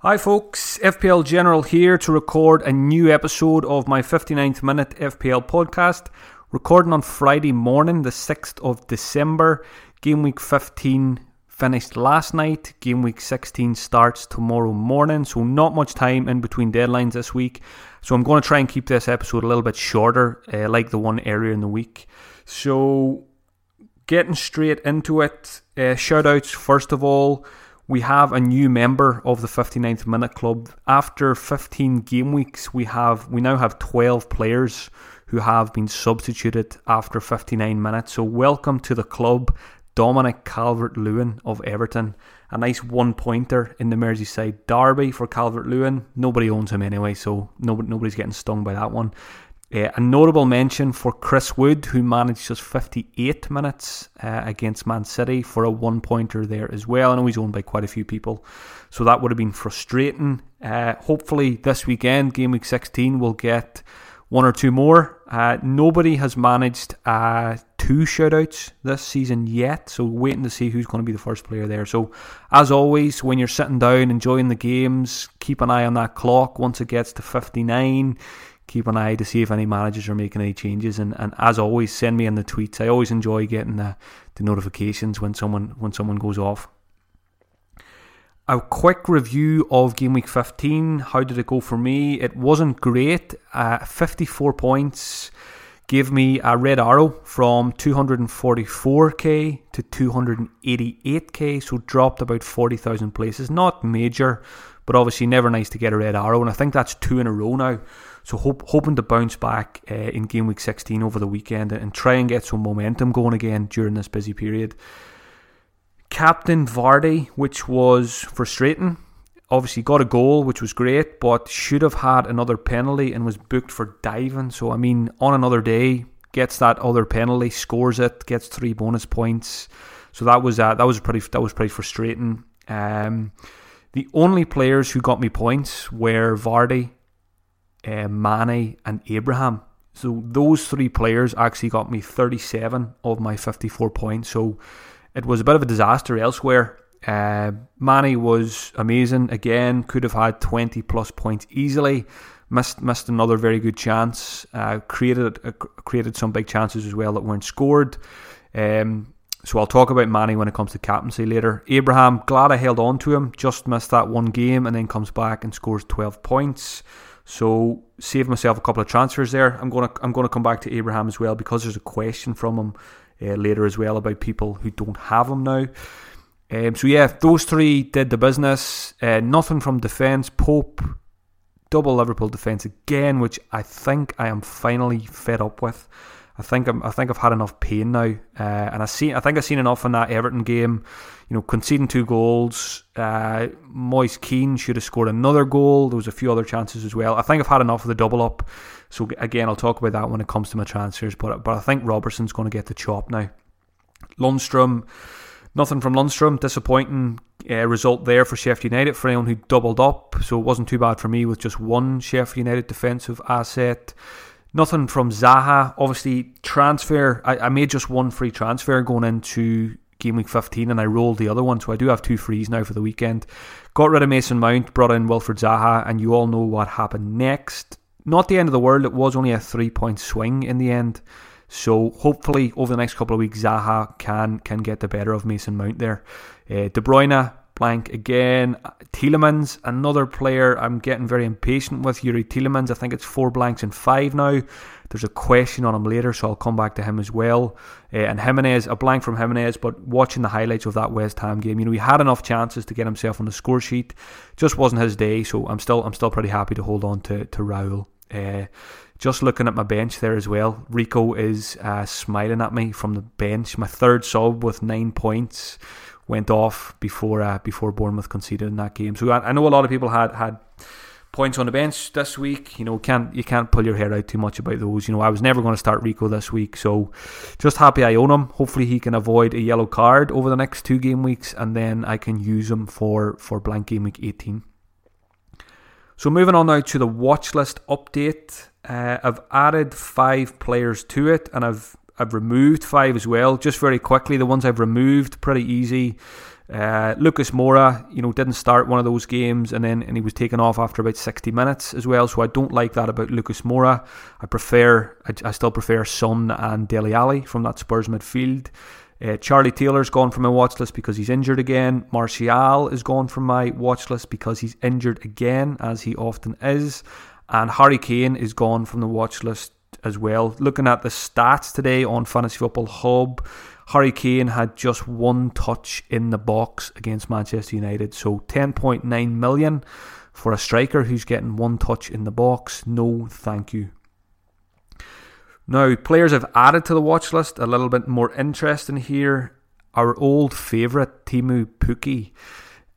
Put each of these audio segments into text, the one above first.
Hi, folks. FPL General here to record a new episode of my 59th minute FPL podcast. Recording on Friday morning, the 6th of December. Game week 15 finished last night. Game week 16 starts tomorrow morning, so not much time in between deadlines this week. So I'm going to try and keep this episode a little bit shorter, uh, like the one earlier in the week. So, getting straight into it, uh, shout outs first of all we have a new member of the 59th minute club. After 15 game weeks we have we now have 12 players who have been substituted after 59 minutes. So welcome to the club Dominic Calvert-Lewin of Everton. A nice one pointer in the Merseyside derby for Calvert-Lewin. Nobody owns him anyway so nobody, nobody's getting stung by that one uh, a notable mention for Chris Wood, who managed just 58 minutes uh, against Man City for a one pointer there as well. I know he's owned by quite a few people, so that would have been frustrating. Uh, hopefully, this weekend, game week 16, we'll get one or two more. Nobody has managed two shoutouts this season yet, so waiting to see who's going to be the first player there. So, as always, when you're sitting down enjoying the games, keep an eye on that clock once it gets to 59 keep an eye to see if any managers are making any changes. And, and as always, send me in the tweets. I always enjoy getting the, the notifications when someone when someone goes off. A quick review of game week 15. How did it go for me? It wasn't great. Uh, 54 points gave me a red arrow from 244k to 288k, so dropped about 40,000 places. Not major, but obviously never nice to get a red arrow, and I think that's two in a row now. So hope, hoping to bounce back uh, in game week 16 over the weekend and try and get some momentum going again during this busy period. Captain Vardy, which was frustrating. Obviously got a goal, which was great, but should have had another penalty and was booked for diving. So I mean, on another day, gets that other penalty, scores it, gets three bonus points. So that was uh, that was pretty that was pretty frustrating. Um, the only players who got me points were Vardy uh, and Abraham. So those three players actually got me 37 of my 54 points. So it was a bit of a disaster elsewhere. Uh, was amazing again. Could have had 20 plus points easily. Missed missed another very good chance. Uh, created uh, created some big chances as well that weren't scored. Um, so I'll talk about Mane when it comes to captaincy later. Abraham, glad I held on to him. Just missed that one game and then comes back and scores 12 points. So save myself a couple of transfers there. I'm gonna I'm gonna come back to Abraham as well because there's a question from him uh, later as well about people who don't have him now. Um, so yeah, those three did the business. Uh, nothing from defence. Pope double Liverpool defence again, which I think I am finally fed up with. I think I'm, I think I've had enough pain now, uh, and I see I think I've seen enough in that Everton game. You know, conceding two goals. Uh, Moise Kean should have scored another goal. There was a few other chances as well. I think I've had enough of the double up. So again, I'll talk about that when it comes to my transfers. But but I think Robertson's going to get the chop now. Lundstram, nothing from Lundstram. Disappointing uh, result there for Sheffield United for anyone who doubled up. So it wasn't too bad for me with just one Sheffield United defensive asset. Nothing from Zaha. Obviously, transfer. I, I made just one free transfer going into game week 15 and I rolled the other one. So I do have two frees now for the weekend. Got rid of Mason Mount, brought in Wilfred Zaha, and you all know what happened next. Not the end of the world. It was only a three point swing in the end. So hopefully over the next couple of weeks, Zaha can can get the better of Mason Mount there. Uh, De Bruyne blank again. Tielemans, another player I'm getting very impatient with. Youri Tielemans, I think it's four blanks and five now. There's a question on him later, so I'll come back to him as well. Uh, and Jimenez, a blank from Jimenez, but watching the highlights of that West Ham game, you know, he had enough chances to get himself on the score sheet. Just wasn't his day, so I'm still I'm still pretty happy to hold on to to Raul. Uh, just looking at my bench there as well, Rico is uh, smiling at me from the bench. My third sub with nine points went off before uh, before Bournemouth conceded in that game. So I, I, know a lot of people had had points on the bench this week. You know, can't you can't pull your hair out too much about those. You know, I was never going to start Rico this week, so just happy I own him. Hopefully, he can avoid a yellow card over the next two game weeks, and then I can use him for for blank game week eighteen. So moving on now to the watch list update. Uh, I've added five players to it, and I've I've removed five as well. Just very quickly, the ones I've removed, pretty easy. Uh, Lucas Moura, you know, didn't start one of those games, and then and he was taken off after about 60 minutes as well. So I don't like that about Lucas Moura. I prefer, I, I still prefer Son and Dele Alli from that Spurs midfield. Uh, Charlie Taylor's gone from my watch list because he's injured again. Martial is gone from my watch list because he's injured again, as he often is. And Harry Kane is gone from the watch list as well. Looking at the stats today on Fantasy Football Hub, Harry Kane had just one touch in the box against Manchester United. So 10.9 million for a striker who's getting one touch in the box. No, thank you. Now, players have added to the watch list. A little bit more interesting here. Our old favourite, Teemu Pukki.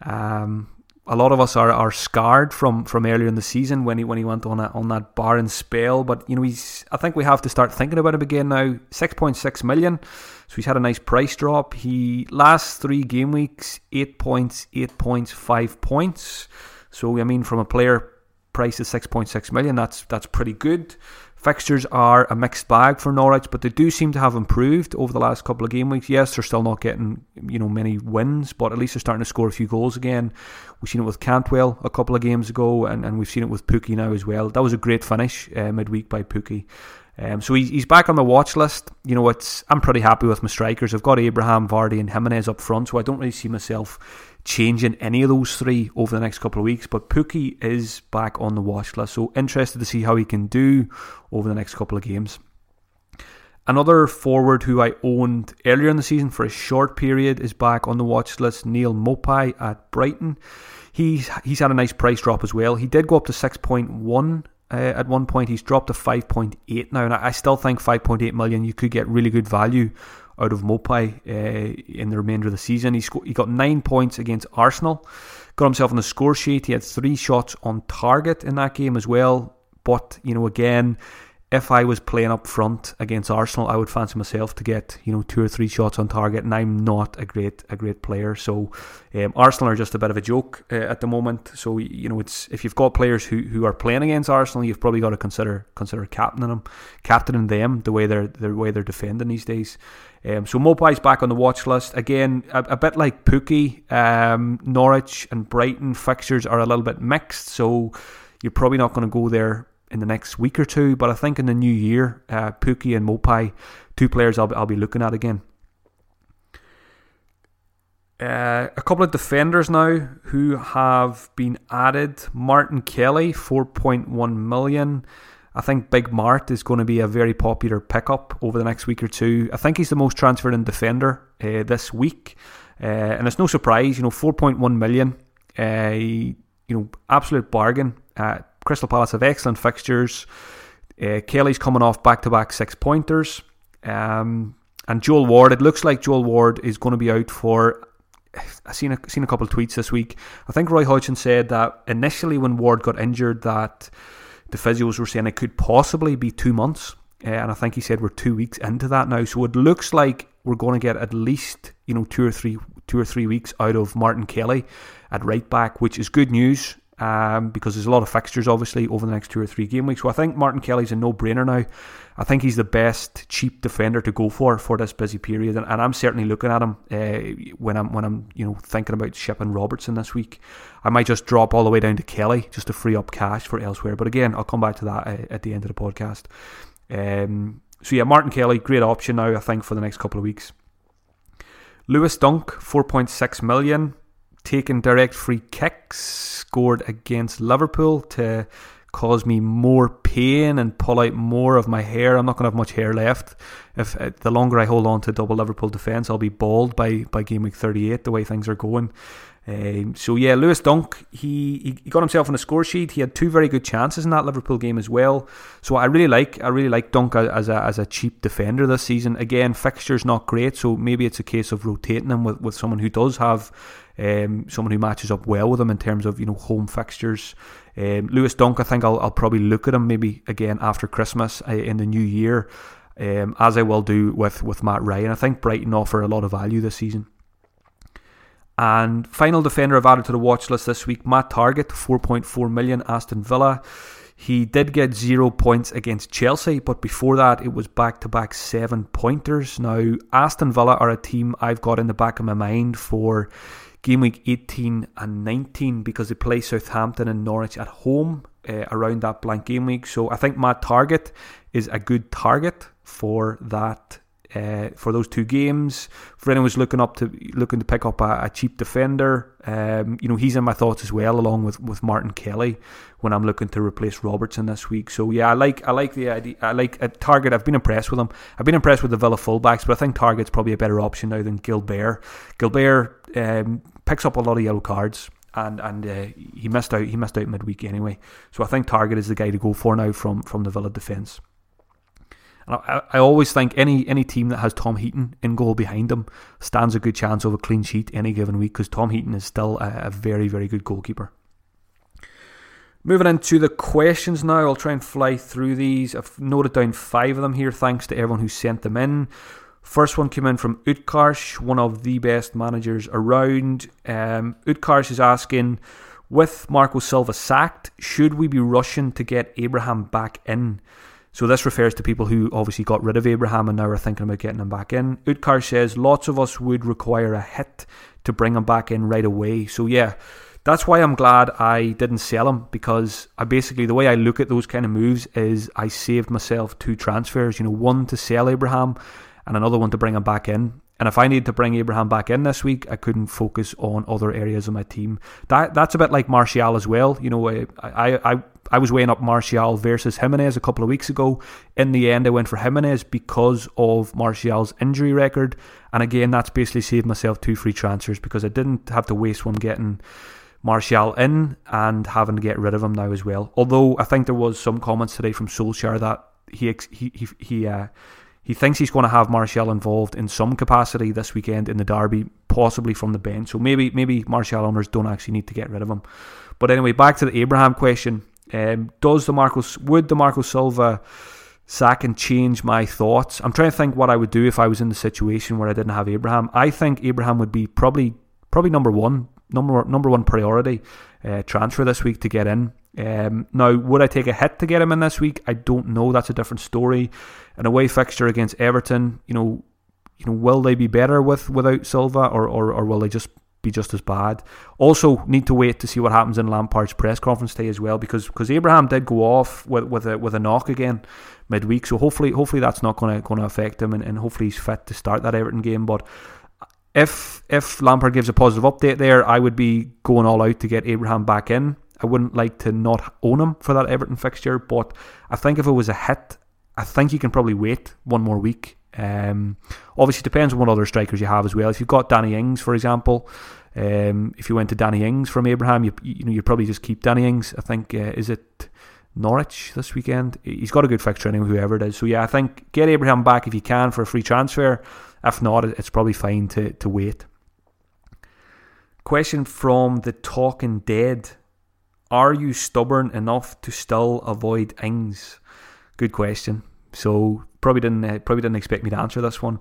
Um, a lot of us are, are scarred from, from earlier in the season when he when he went on a, on that barren spell. But you know he's I think we have to start thinking about him again now. Six point six million, so he's had a nice price drop. He last three game weeks eight points, eight points, five points. So I mean from a player price of six point six million, that's that's pretty good. Fixtures are a mixed bag for Norwich, but they do seem to have improved over the last couple of game weeks. Yes, they're still not getting you know many wins, but at least they're starting to score a few goals again. We've seen it with Cantwell a couple of games ago, and, and we've seen it with Pukki now as well. That was a great finish uh, midweek by Pukki. Um, so he's, he's back on the watch list. You know, it's I'm pretty happy with my strikers. I've got Abraham, Vardy, and Jimenez up front, so I don't really see myself changing any of those three over the next couple of weeks. But Pukki is back on the watch list, so interested to see how he can do over the next couple of games. Another forward who I owned earlier in the season for a short period is back on the watch list, Neal Maupay at Brighton. He's he's had a nice price drop as well. He did go up to six point one uh, at one point. He's dropped to five point eight now, and I still think five point eight million you could get really good value out of Maupay uh, in the remainder of the season. He, sco- he got nine points against Arsenal, got himself on the score sheet. He had three shots on target in that game as well. But, you know, again, if I was playing up front against Arsenal, I would fancy myself to get you know two or three shots on target, and I'm not a great a great player. So um, Arsenal are just a bit of a joke uh, at the moment. So you know it's if you've got players who, who are playing against Arsenal, you've probably got to consider consider captaining them, captaining them the way they're the way they're defending these days. Um, so Maupay's back on the watch list again, a, a bit like Pukki. Um, Norwich and Brighton fixtures are a little bit mixed, so you're probably not going to go there in the next week or two. But I think in the new year, uh, Pukki and Maupay, two players I'll, I'll be looking at again. Uh, a couple of defenders now who have been added. Martin Kelly, 4.1 million. I think Big Mart is going to be a very popular pickup over the next week or two. I think he's the most transferred in defender uh, this week, uh, and it's no surprise. You know, 4.1 million. Uh, you know, absolute bargain. Crystal Palace have excellent fixtures. Uh, Kelly's coming off back-to-back six pointers, um, and Joel Ward. It looks like Joel Ward is going to be out for. I've seen a, seen a couple of tweets this week. I think Roy Hodgson said that initially when Ward got injured, that the physios were saying it could possibly be two months. Uh, and I think he said we're two weeks into that now. So it looks like we're going to get at least you know two or three two or three weeks out of Martin Kelly at right back, which is good news. Um, because there's a lot of fixtures obviously over the next two or three game weeks. So I think Martin Kelly's a no-brainer now. I think he's the best cheap defender to go for for this busy period, and, and I'm certainly looking at him uh, when I'm when I'm you know thinking about shipping Robertson this week. I might just drop all the way down to Kelly just to free up cash for elsewhere. But again, I'll come back to that uh, at the end of the podcast. Um, so yeah, Martin Kelly, great option now. I think for the next couple of weeks. Lewis Dunk, 4.6 million, taking direct free kicks, scored against Liverpool to cause me more pain and pull out more of my hair. I'm not going to have much hair left. If uh, the longer I hold on to double Liverpool defence, I'll be bald by by game week 38. The way things are going. Um, so yeah, Lewis Dunk, he, he got himself on the score sheet. He had two very good chances in that Liverpool game as well. So I really like I really like Dunk as a as a cheap defender this season. Again, fixtures not great, so maybe it's a case of rotating him with, with someone who does have um, someone who matches up well with him in terms of you know home fixtures. Um, Lewis Dunk, I think I'll, I'll probably look at him maybe again after Christmas uh, in the new year, um, as I will do with with Matt Ryan. I think Brighton offer a lot of value this season. And final defender I've added to the watch list this week, Matt Targett, 4.4 million, Aston Villa. He did get zero points against Chelsea, but before that, it was back to back seven pointers. Now, Aston Villa are a team I've got in the back of my mind for game week 18 and 19 because they play Southampton and Norwich at home uh, around that blank game week. So I think Matt Targett is a good target for that uh, for those two games. For anyone who's looking up to looking to pick up a, a cheap defender, um, you know he's in my thoughts as well, along with, with Martin Kelly when I'm looking to replace Robertson this week. So yeah, I like I like the idea. I like a Targett. I've been impressed with him. I've been impressed with the Villa fullbacks, but I think Targett's probably a better option now than Gilbert. Gilbert um, picks up a lot of yellow cards. And and uh, he missed out. He missed out midweek anyway. So I think Target is the guy to go for now from from the Villa defence. I, I always think any any team that has Tom Heaton in goal behind them stands a good chance of a clean sheet any given week because Tom Heaton is still a, a very very good goalkeeper. Moving into the questions now, I'll try and fly through these. I've noted down five of them here. Thanks to everyone who sent them in. First one came in from Utkarsh, one of the best managers around. Um, Utkarsh is asking, with Marco Silva sacked, should we be rushing to get Abraham back in? So this refers to people who obviously got rid of Abraham and now are thinking about getting him back in. Utkarsh says lots of us would require a hit to bring him back in right away. So yeah, that's why I'm glad I didn't sell him because I basically the way I look at those kind of moves is I saved myself two transfers. You know, one to sell Abraham and another one to bring him back in. And if I need to bring Abraham back in this week, I couldn't focus on other areas of my team. That that's a bit like Martial as well. You know, I I I was weighing up Martial versus Jimenez a couple of weeks ago. In the end, I went for Jimenez because of Martial's injury record. And again, that's basically saved myself two free transfers because I didn't have to waste one getting Martial in and having to get rid of him now as well. Although I think there was some comments today from Solskjaer that he he he he uh, he thinks he's going to have Martial involved in some capacity this weekend in the derby, possibly from the bench. So maybe maybe Martial owners don't actually need to get rid of him. But anyway, back to the Abraham question. Um, does the Marcos would the Marco Silva sack and change my thoughts? I'm trying to think what I would do if I was in the situation where I didn't have Abraham. I think Abraham would be probably probably number one, number number one priority uh, transfer this week to get in. Um, now, would I take a hit to get him in this week? I don't know. That's a different story. An away fixture against Everton, you know, you know, will they be better with without Silva, or or, or will they just be just as bad? Also, need to wait to see what happens in Lampard's press conference today as well, because because Abraham did go off with with a with a knock again midweek, so hopefully hopefully that's not going to going to affect him, and, and hopefully he's fit to start that Everton game, but if if Lampard gives a positive update there, I would be going all out to get Abraham back in. I wouldn't like to not own him for that Everton fixture, but I think if it was a hit, I think you can probably wait one more week. Um, obviously, it depends on what other strikers you have as well. If you've got Danny Ings, for example, um, if you went to Danny Ings from Abraham, you you know you probably just keep Danny Ings. I think uh, is it Norwich this weekend. He's got a good fixture anyway, whoever it is. So yeah, I think get Abraham back if you can for a free transfer. If not, it's probably fine to to wait. Question from the Talking Dead. Are you stubborn enough to still avoid Ings? Good question. So probably didn't uh, probably didn't expect me to answer this one.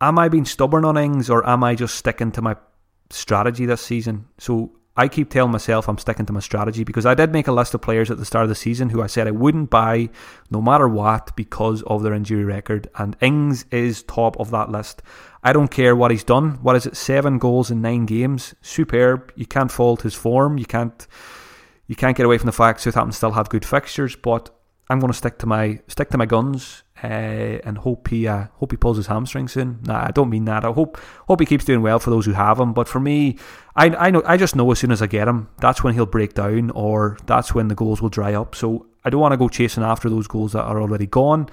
Am I being stubborn on Ings or am I just sticking to my strategy this season? So I keep telling myself I'm sticking to my strategy because I did make a list of players at the start of the season who I said I wouldn't buy no matter what because of their injury record, and Ings is top of that list. I don't care what he's done. What is it? Seven goals in nine games. Superb. You can't fault his form. You can't. You can't get away from the fact Southampton still have good fixtures, but I'm going to stick to my stick to my guns uh, and hope he uh, hope he pulls his hamstring soon. Nah, I don't mean that. I hope hope he keeps doing well for those who have him. But for me, I I know I just know as soon as I get him, that's when he'll break down, or that's when the goals will dry up. So I don't want to go chasing after those goals that are already gone.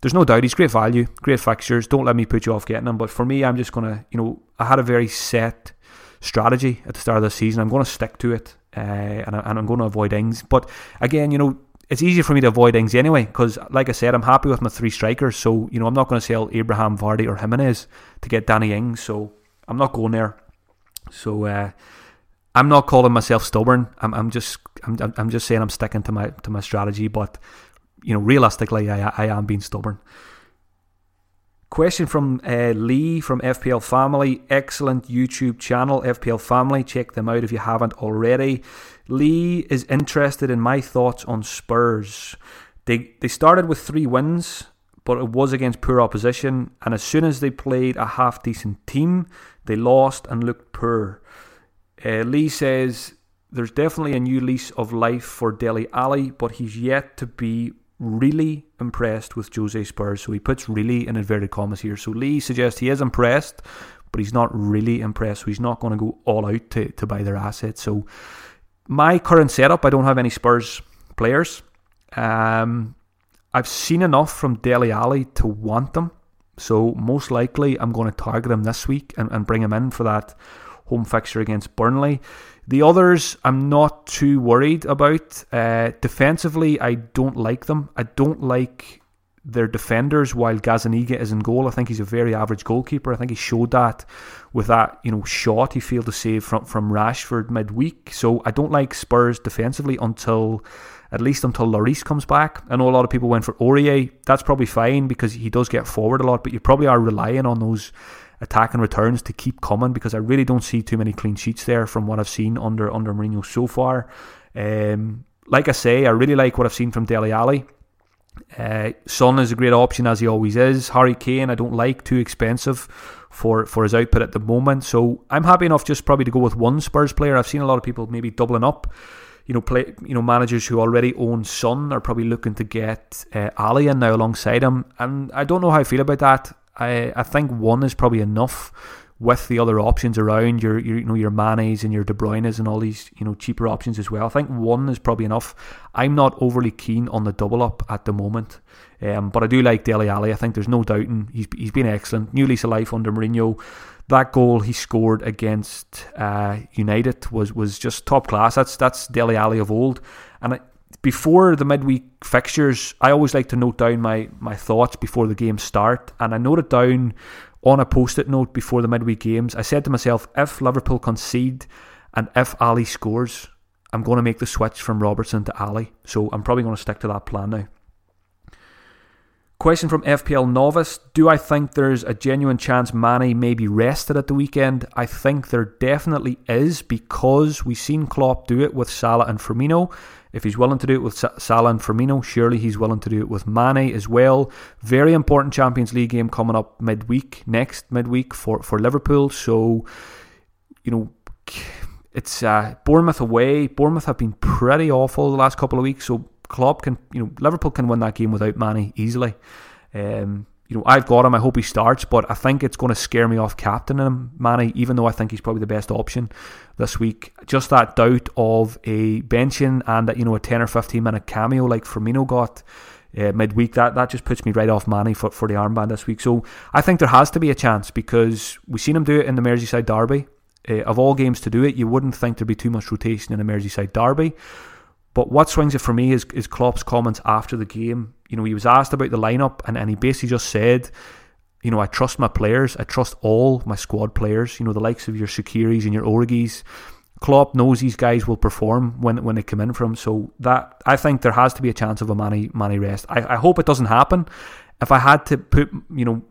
There's no doubt he's great value, great fixtures. Don't let me put you off getting him. But for me, I'm just gonna, you know, I had a very set strategy at the start of the season. I'm going to stick to it, uh, and, I, and I'm going to avoid Ings. But again, you know, it's easier for me to avoid Ings anyway because, like I said, I'm happy with my three strikers. So you know, I'm not going to sell Abraham, Vardy, or Jimenez to get Danny Ings. So I'm not going there. So uh, I'm not calling myself stubborn. I'm, I'm just I'm, I'm just saying I'm sticking to my to my strategy. But you know, realistically, I I am being stubborn. Question from uh, Lee from FPL Family. Excellent YouTube channel, FPL Family. Check them out if you haven't already. Lee is interested in my thoughts on Spurs. They they started with three wins, but it was against poor opposition. And as soon as they played a half decent team, they lost and looked poor. Uh, Lee says there's definitely a new lease of life for Dele Alli, but he's yet to be really impressed with Jose Spurs. So he puts really in inverted commas here. So Lee suggests he is impressed, but he's not really impressed. So he's not going to go all out to, to buy their assets. So my current setup, I don't have any Spurs players. Um, I've seen enough from Dele Alli to want them. So most likely I'm going to target him this week and, and bring him in for that home fixture against Burnley. The others, I'm not too worried about. Uh, defensively, I don't like them. I don't like their defenders while Gazaniga is in goal. I think he's a very average goalkeeper. I think he showed that with that, you know, shot he failed to save from, from Rashford midweek. So I don't like Spurs defensively until at least until Lloris comes back. I know a lot of people went for Aurier. That's probably fine because he does get forward a lot, but you probably are relying on those attacking returns to keep coming because I really don't see too many clean sheets there from what I've seen under under Mourinho so far. Um, like I say, I really like what I've seen from Dele Alli. Uh, Son is a great option as he always is. Harry Kane, I don't like too expensive for for his output at the moment. So I'm happy enough just probably to go with one Spurs player. I've seen a lot of people maybe doubling up. You know, play. You know, managers who already own Son are probably looking to get uh, Alli in now alongside him, and I don't know how I feel about that. I I think one is probably enough with the other options around your, your you know your Manes and your De Bruyne's and all these you know cheaper options as well. I think one is probably enough. I'm not overly keen on the double up at the moment, um, but I do like Dele Alli. I think there's no doubting he's he's been excellent. New lease of life under Mourinho. That goal he scored against uh, United was was just top class. That's that's Dele Alli of old, and. Before the midweek fixtures, I always like to note down my, my thoughts before the games start, and I note it down on a post-it note before the midweek games. I said to myself, if Liverpool concede and if Alli scores, I'm going to make the switch from Robertson to Alli. So I'm probably going to stick to that plan now. Question from FPL Novice Do I think there's a genuine chance Mane may be rested at the weekend? I think there definitely is because we've seen Klopp do it with Salah and Firmino. If he's willing to do it with Salah and Firmino, surely he's willing to do it with Mane as well. Very important Champions League game coming up midweek, next midweek for, for Liverpool. So, you know, it's uh, Bournemouth away. Bournemouth have been pretty awful the last couple of weeks. So Klopp can, you know, Liverpool can win that game without Mane easily. Um, you know, I've got him. I hope he starts, but I think it's going to scare me off captaining him, Mane, even though I think he's probably the best option this week. Just that doubt of a benching and that, you know, a 10 or 15 minute cameo like Firmino got uh, midweek, that, that just puts me right off Mane for, for the armband this week. So I think there has to be a chance because we've seen him do it in the Merseyside Derby. Uh, of all games to do it, you wouldn't think there'd be too much rotation in a Merseyside Derby. But what swings it for me is, is Klopp's comments after the game. You know, he was asked about the lineup and, and he basically just said, you know, I trust my players. I trust all my squad players, you know, the likes of your Shaqiris and your Origis. Klopp knows these guys will perform when when they come in from. So that I think there has to be a chance of a Mane Mane rest. I, I hope it doesn't happen. If I had to put you know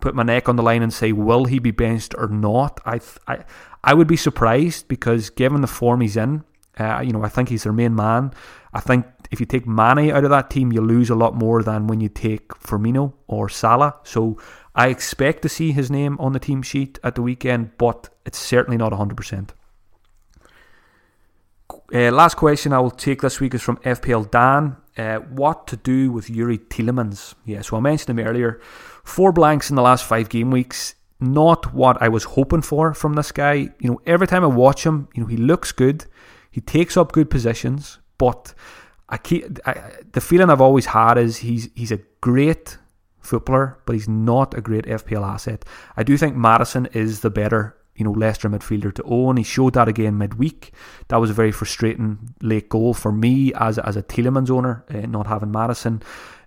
put my neck on the line and say will he be benched or not, I I I would be surprised because given the form he's in, uh, you know, I think he's their main man. I think if you take Mane out of that team, you lose a lot more than when you take Firmino or Salah. So I expect to see his name on the team sheet at the weekend, but it's certainly not 100%. Uh, last question I will take this week is from FPL Dan. Uh, what to do with Youri Tielemans? Yeah, so I mentioned him earlier. Four blanks in the last five game weeks. Not what I was hoping for from this guy. You know, every time I watch him, you know, he looks good. He takes up good positions, but I keep I, the feeling I've always had is he's he's a great footballer, but he's not a great FPL asset. I do think Maddison is the better you know Leicester midfielder to own. He showed that again midweek. That was a very frustrating late goal for me as as a Tielemans owner, uh, not having Maddison.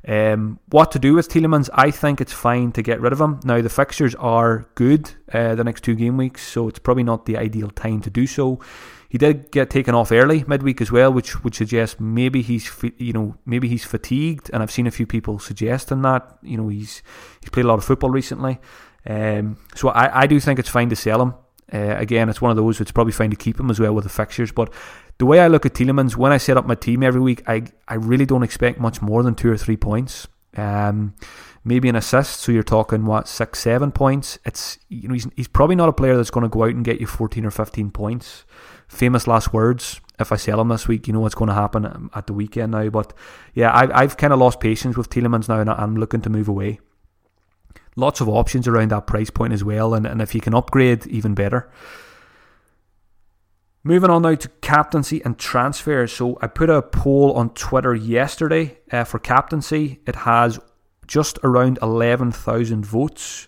Um, what to do with Tielemans? I think it's fine to get rid of him. Now the fixtures are good uh, the next two game weeks, so it's probably not the ideal time to do so. He did get taken off early midweek as well, which would suggest maybe he's you know maybe he's fatigued, and I've seen a few people suggesting that you know he's he's played a lot of football recently. Um, so I, I do think it's fine to sell him. Uh, again, it's one of those. It's probably fine to keep him as well with the fixtures. But the way I look at Tielemans, when I set up my team every week, I I really don't expect much more than two or three points. Um, maybe an assist. So you're talking what six, seven points. It's you know he's he's probably not a player that's going to go out and get you 14 or 15 points. Famous last words. If I sell him this week, you know what's going to happen at the weekend now. But yeah, I, I've kind of lost patience with Tielemans now, and I'm looking to move away lots of options around that price point as well. And, and if you can upgrade, even better. Moving on now to captaincy and transfers. So I put a poll on Twitter yesterday uh, for captaincy. It has just around 11,000 votes.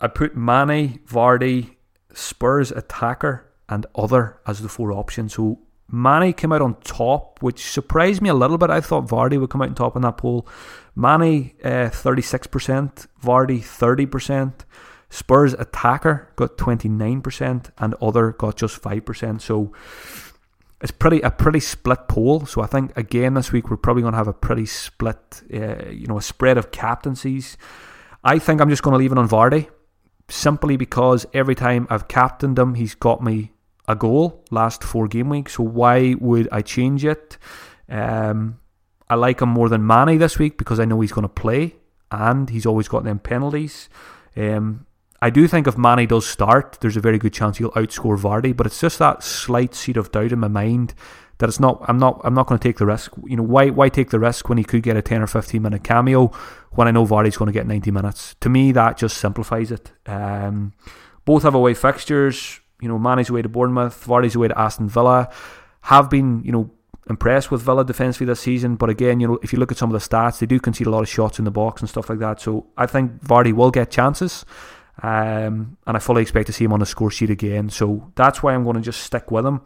I put Mane, Vardy, Spurs attacker, and other as the four options. So Mane came out on top, which surprised me a little bit. I thought Vardy would come out on top in that poll. Mane, uh, 36%, Vardy, 30%. Spurs attacker got 29%, and other got just 5%. So it's pretty a pretty split poll. So I think again this week we're probably going to have a pretty split, uh, you know, a spread of captaincies. I think I'm just going to leave it on Vardy, simply because every time I've captained him, he's got me a goal last four game weeks. So why would I change it? Um, I like him more than Mane this week because I know he's going to play and he's always got them penalties. Um, I do think if Mane does start, there's a very good chance he'll outscore Vardy, but it's just that slight seed of doubt in my mind that it's not. I'm not. I'm not going to take the risk. You know, why? Why take the risk when he could get a 10 or 15 minute cameo when I know Vardy's going to get 90 minutes? To me, that just simplifies it. Um, both have away fixtures you know, Mane's away to Bournemouth, Vardy's away to Aston Villa. Have been, you know, impressed with Villa defensively this season, but again, you know, if you look at some of the stats, they do concede a lot of shots in the box and stuff like that. So I think Vardy will get chances. Um, and I fully expect to see him on the score sheet again. So that's why I'm going to just stick with him.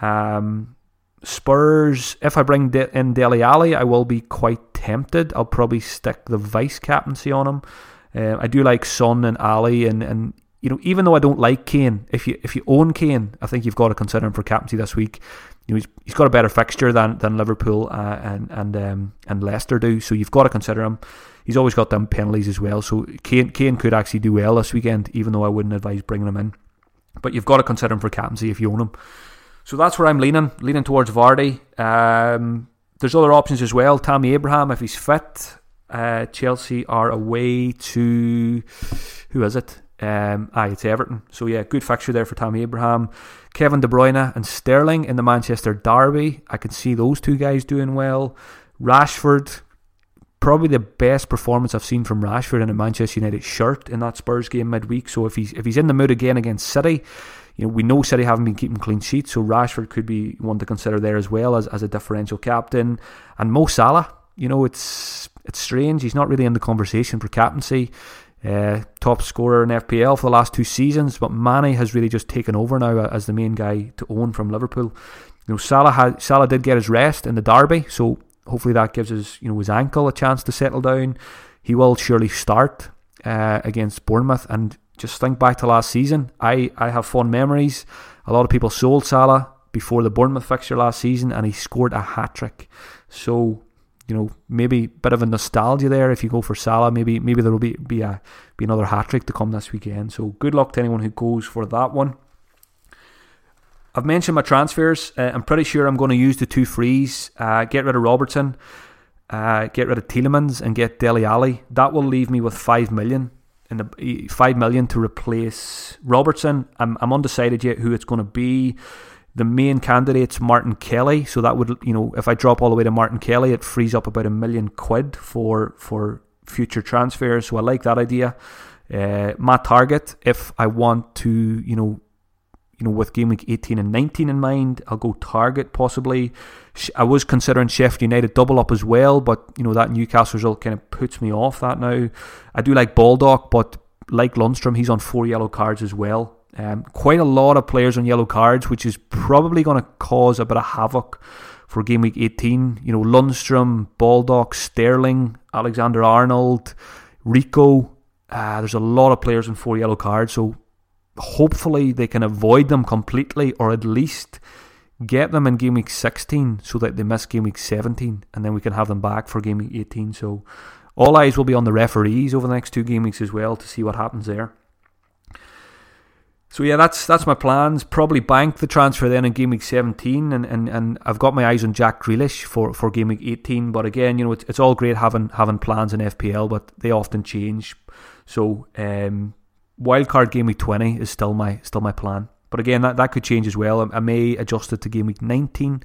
Um, Spurs, if I bring in Dele Alli, I will be quite tempted. I'll probably stick the vice captaincy on him. Uh, I do like Son and Alli, and, and you know, even though I don't like Kane, if you if you own Kane, I think you've got to consider him for captaincy this week. You know, he's, he's got a better fixture than than Liverpool uh, and and um, and Leicester do, so you've got to consider him. He's always got them penalties as well, so Kane Kane could actually do well this weekend, even though I wouldn't advise bringing him in. But you've got to consider him for captaincy if you own him. So that's where I'm leaning, leaning towards Vardy. Um, there's other options as well. Tammy Abraham, if he's fit. Uh, Chelsea are away to who is it? Um, aye, it's Everton. So yeah, good fixture there for Tammy Abraham. Kevin De Bruyne and Sterling in the Manchester Derby. I can see those two guys doing well. Rashford, probably the best performance I've seen from Rashford in a Manchester United shirt in that Spurs game midweek. So if he's if he's in the mood again against City, you know we know City haven't been keeping clean sheets, so Rashford could be one to consider there as well as, as a differential captain. And Mo Salah, you know it's it's strange. He's not really in the conversation for captaincy. Uh, top scorer in FPL for the last two seasons, but Mane has really just taken over now as the main guy to own from Liverpool. You know, Salah had, Salah did get his rest in the derby, so hopefully that gives his you know his ankle a chance to settle down. He will surely start uh, against Bournemouth, and just think back to last season. I I have fond memories. A lot of people sold Salah before the Bournemouth fixture last season, and he scored a hat trick. So you know, maybe a bit of a nostalgia there if you go for Salah. Maybe maybe there will be be a be another hat trick to come this weekend. So good luck to anyone who goes for that one. I've mentioned my transfers. Uh, I'm pretty sure I'm going to use the two frees. Uh, get rid of Robertson, uh, get rid of Tielemans, and get Dele Alli. That will leave me with five million. To replace Robertson. I'm I'm undecided yet who it's going to be the main candidate's Martin Kelly. So that would, you know, if I drop all the way to Martin Kelly, it frees up about a million quid for for future transfers. So I like that idea. Uh, Matt Targett, if I want to, you know, you know, with game week 18 and 19 in mind, I'll go Targett possibly. I was considering Sheffield United double up as well, but you know that Newcastle result kind of puts me off that now. I do like Baldock, but like Lundstram, he's on four yellow cards as well. Um, quite a lot of players on yellow cards, which is probably going to cause a bit of havoc for game week 18. You know, Lundstram, Baldock, Sterling, Alexander Arnold, Rico. Uh, there's a lot of players on four yellow cards, so hopefully they can avoid them completely or at least get them in game week 16 so that they miss game week 17 and then we can have them back for game week 18. So all eyes will be on the referees over the next two game weeks as well to see what happens there. So yeah, that's that's my plans. Probably bank the transfer then in game week 17, and, and, and I've got my eyes on Jack Grealish for, for game week 18. But again, you know, it's, it's all great having having plans in FPL, but they often change. So um, wildcard game week 20 is still my still my plan. But again, that, that could change as well. I, may adjust it to game week 19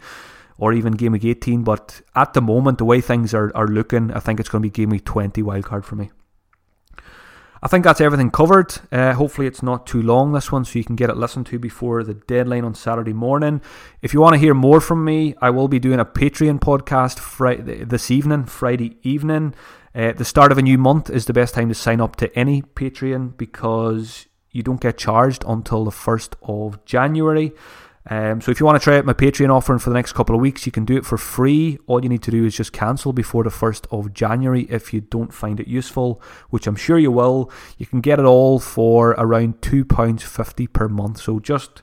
or even game week 18. But at the moment, the way things are, are looking, I think it's going to be game week 20 wildcard for me. I think that's everything covered. Uh, hopefully, it's not too long this one, so you can get it listened to before the deadline on Saturday morning. If you want to hear more from me, I will be doing a Patreon podcast this evening, Friday evening. Uh, the start of a new month is the best time to sign up to any Patreon because you don't get charged until the 1st of January. Um, so if you want to try out my Patreon offering for the next couple of weeks, you can do it for free. All you need to do is just cancel before the 1st of January if you don't find it useful, which I'm sure you will. You can get it all for around £2.50 per month. So just,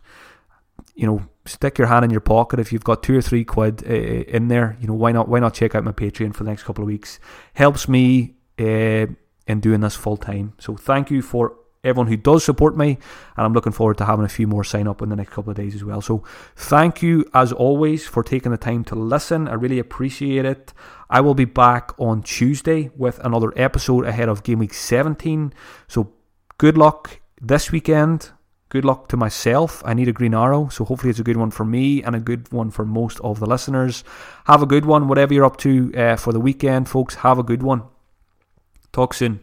you know, stick your hand in your pocket if you've got two or three quid uh, in there. You know, why not? Why not check out my Patreon for the next couple of weeks? Helps me uh, in doing this full time. So thank you for everyone who does support me, and I'm looking forward to having a few more sign up in the next couple of days as well. So, thank you as always for taking the time to listen. I really appreciate it. I will be back on Tuesday with another episode ahead of game week 17. So, good luck this weekend. Good luck to myself. I need a green arrow, so hopefully it's a good one for me and a good one for most of the listeners. Have a good one, whatever you're up to uh, for the weekend, folks. Have a good one. Talk soon.